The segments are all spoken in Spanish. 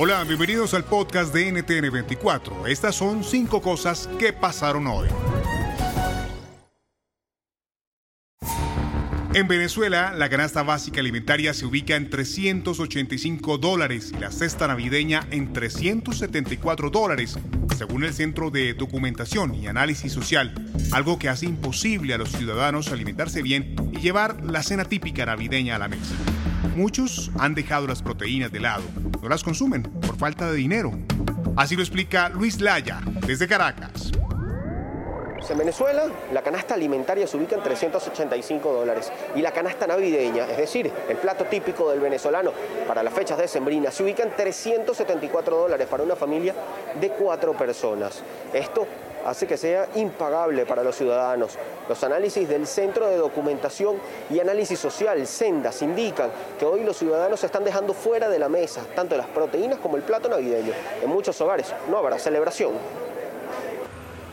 Hola, bienvenidos al podcast de NTN24. Estas son cinco cosas que pasaron hoy. En Venezuela, la canasta básica alimentaria se ubica en 385 dólares y la cesta navideña en 374 dólares, según el Centro de Documentación y Análisis Social, algo que hace imposible a los ciudadanos alimentarse bien y llevar la cena típica navideña a la mesa. Muchos han dejado las proteínas de lado, no las consumen por falta de dinero. Así lo explica Luis Laya, desde Caracas. En Venezuela, la canasta alimentaria se ubica en 385 dólares y la canasta navideña, es decir, el plato típico del venezolano para las fechas de sembrina, se ubica en 374 dólares para una familia de cuatro personas. Esto hace que sea impagable para los ciudadanos. Los análisis del Centro de Documentación y Análisis Social, Sendas, indican que hoy los ciudadanos se están dejando fuera de la mesa tanto las proteínas como el plato navideño. En muchos hogares no habrá celebración.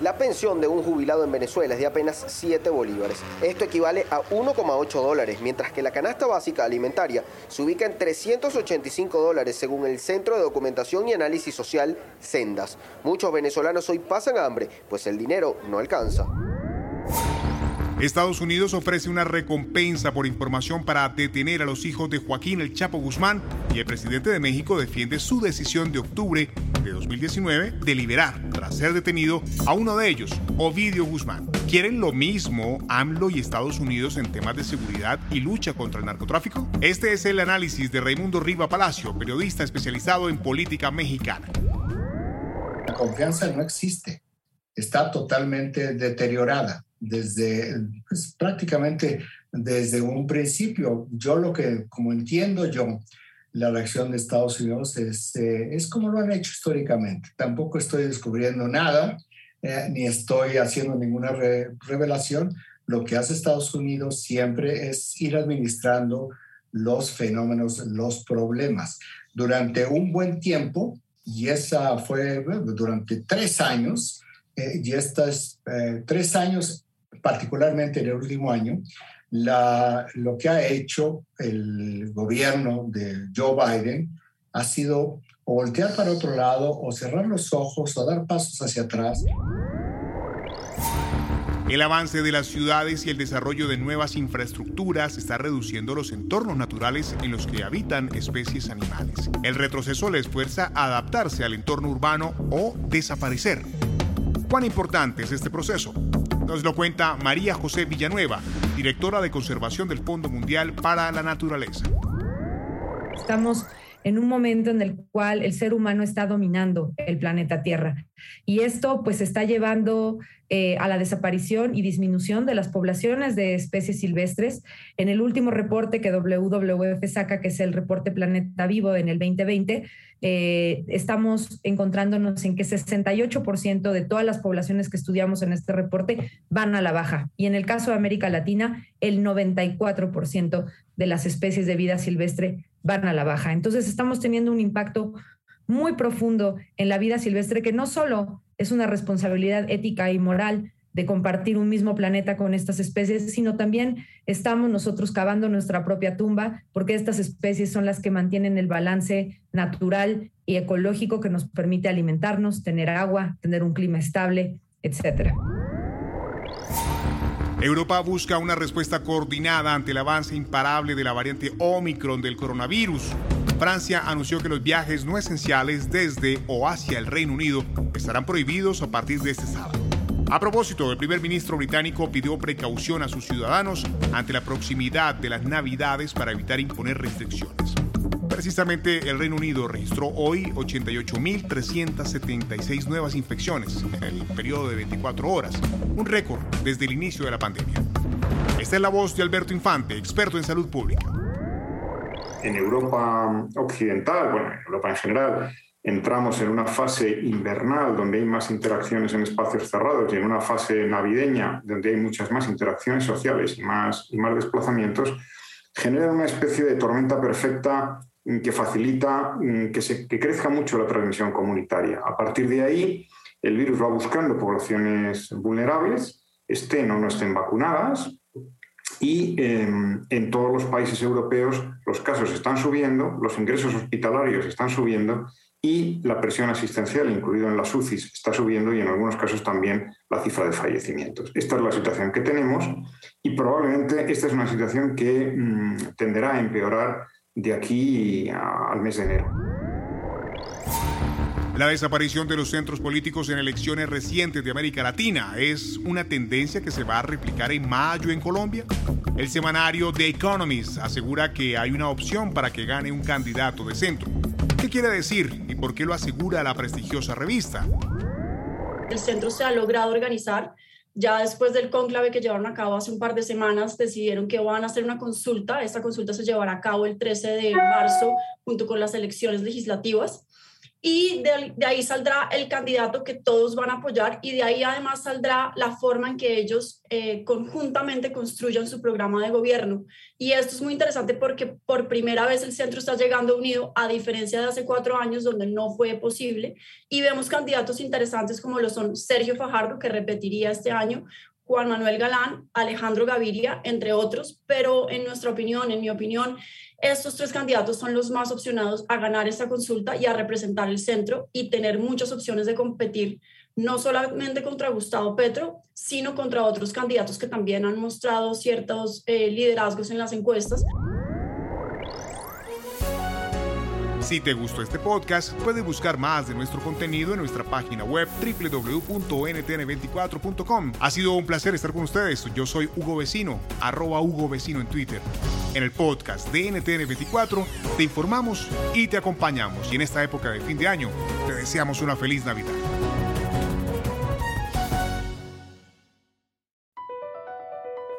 La pensión de un jubilado en Venezuela es de apenas 7 bolívares. Esto equivale a 1,8 dólares, mientras que la canasta básica alimentaria se ubica en 385 dólares según el Centro de Documentación y Análisis Social, Sendas. Muchos venezolanos hoy pasan hambre, pues el dinero no alcanza. Estados Unidos ofrece una recompensa por información para detener a los hijos de Joaquín El Chapo Guzmán y el presidente de México defiende su decisión de octubre de 2019 de liberar, tras ser detenido, a uno de ellos, Ovidio Guzmán. ¿Quieren lo mismo AMLO y Estados Unidos en temas de seguridad y lucha contra el narcotráfico? Este es el análisis de Raimundo Riva Palacio, periodista especializado en política mexicana. La confianza no existe, está totalmente deteriorada desde pues, prácticamente desde un principio. Yo lo que, como entiendo yo, la reacción de Estados Unidos es, eh, es como lo han hecho históricamente. Tampoco estoy descubriendo nada, eh, ni estoy haciendo ninguna revelación. Lo que hace Estados Unidos siempre es ir administrando los fenómenos, los problemas. Durante un buen tiempo, y esa fue durante tres años, eh, y estas tres años particularmente en el último año, lo que ha hecho el gobierno de Joe Biden ha sido o voltear para otro lado o cerrar los ojos o dar pasos hacia atrás. El avance de las ciudades y el desarrollo de nuevas infraestructuras está reduciendo los entornos naturales en los que habitan especies animales. El retroceso les fuerza a adaptarse al entorno urbano o desaparecer. ¿Cuán importante es este proceso? Nos lo cuenta María José Villanueva, directora de conservación del Fondo Mundial para la Naturaleza. Estamos en un momento en el cual el ser humano está dominando el planeta Tierra. Y esto pues está llevando eh, a la desaparición y disminución de las poblaciones de especies silvestres. En el último reporte que WWF saca, que es el reporte Planeta Vivo en el 2020, eh, estamos encontrándonos en que 68% de todas las poblaciones que estudiamos en este reporte van a la baja. Y en el caso de América Latina, el 94% de las especies de vida silvestre van a la baja. Entonces estamos teniendo un impacto muy profundo en la vida silvestre que no solo es una responsabilidad ética y moral de compartir un mismo planeta con estas especies, sino también estamos nosotros cavando nuestra propia tumba, porque estas especies son las que mantienen el balance natural y ecológico que nos permite alimentarnos, tener agua, tener un clima estable, etcétera. Europa busca una respuesta coordinada ante el avance imparable de la variante Omicron del coronavirus. Francia anunció que los viajes no esenciales desde o hacia el Reino Unido estarán prohibidos a partir de este sábado. A propósito, el primer ministro británico pidió precaución a sus ciudadanos ante la proximidad de las Navidades para evitar imponer restricciones. Precisamente el Reino Unido registró hoy 88.376 nuevas infecciones en el periodo de 24 horas, un récord desde el inicio de la pandemia. Esta es la voz de Alberto Infante, experto en salud pública. En Europa occidental, bueno, en Europa en general, entramos en una fase invernal donde hay más interacciones en espacios cerrados y en una fase navideña donde hay muchas más interacciones sociales y más, y más desplazamientos, genera una especie de tormenta perfecta que facilita mm, que, se, que crezca mucho la transmisión comunitaria. A partir de ahí, el virus va buscando poblaciones vulnerables, estén o no estén vacunadas, y em, en todos los países europeos los casos están subiendo, los ingresos hospitalarios están subiendo y la presión asistencial, incluido en las UCIs, está subiendo y en algunos casos también la cifra de fallecimientos. Esta es la situación que tenemos y probablemente esta es una situación que mm, tenderá a empeorar de aquí al mes de enero. La desaparición de los centros políticos en elecciones recientes de América Latina es una tendencia que se va a replicar en mayo en Colombia. El semanario The Economist asegura que hay una opción para que gane un candidato de centro. ¿Qué quiere decir y por qué lo asegura la prestigiosa revista? El centro se ha logrado organizar. Ya después del cónclave que llevaron a cabo hace un par de semanas, decidieron que van a hacer una consulta. Esta consulta se llevará a cabo el 13 de marzo junto con las elecciones legislativas y de, ahí saldrá el candidato que todos van a apoyar y de ahí además saldrá la forma en que ellos eh, conjuntamente construyan su programa de gobierno. Y esto es muy interesante porque por primera vez el centro está llegando unido, a diferencia de hace cuatro años donde no fue posible, y vemos candidatos interesantes como lo son Sergio Fajardo, que repetiría este año, Juan Manuel Galán, Alejandro Gaviria, entre otros, pero en nuestra opinión, en mi opinión, estos tres candidatos son los más opcionados a ganar esta consulta y a representar el centro y tener muchas opciones de competir, no solamente contra Gustavo Petro, sino contra otros candidatos que también han mostrado ciertos eh, liderazgos en las encuestas. Si te gustó este podcast, puedes buscar más de nuestro contenido en nuestra página web www.ntn24.com. Ha sido un placer estar con ustedes. Yo soy Hugo Vecino, arroba Hugo Vecino en Twitter. En el podcast de NTN24 te informamos y te acompañamos. Y en esta época de fin de año, te deseamos una feliz Navidad.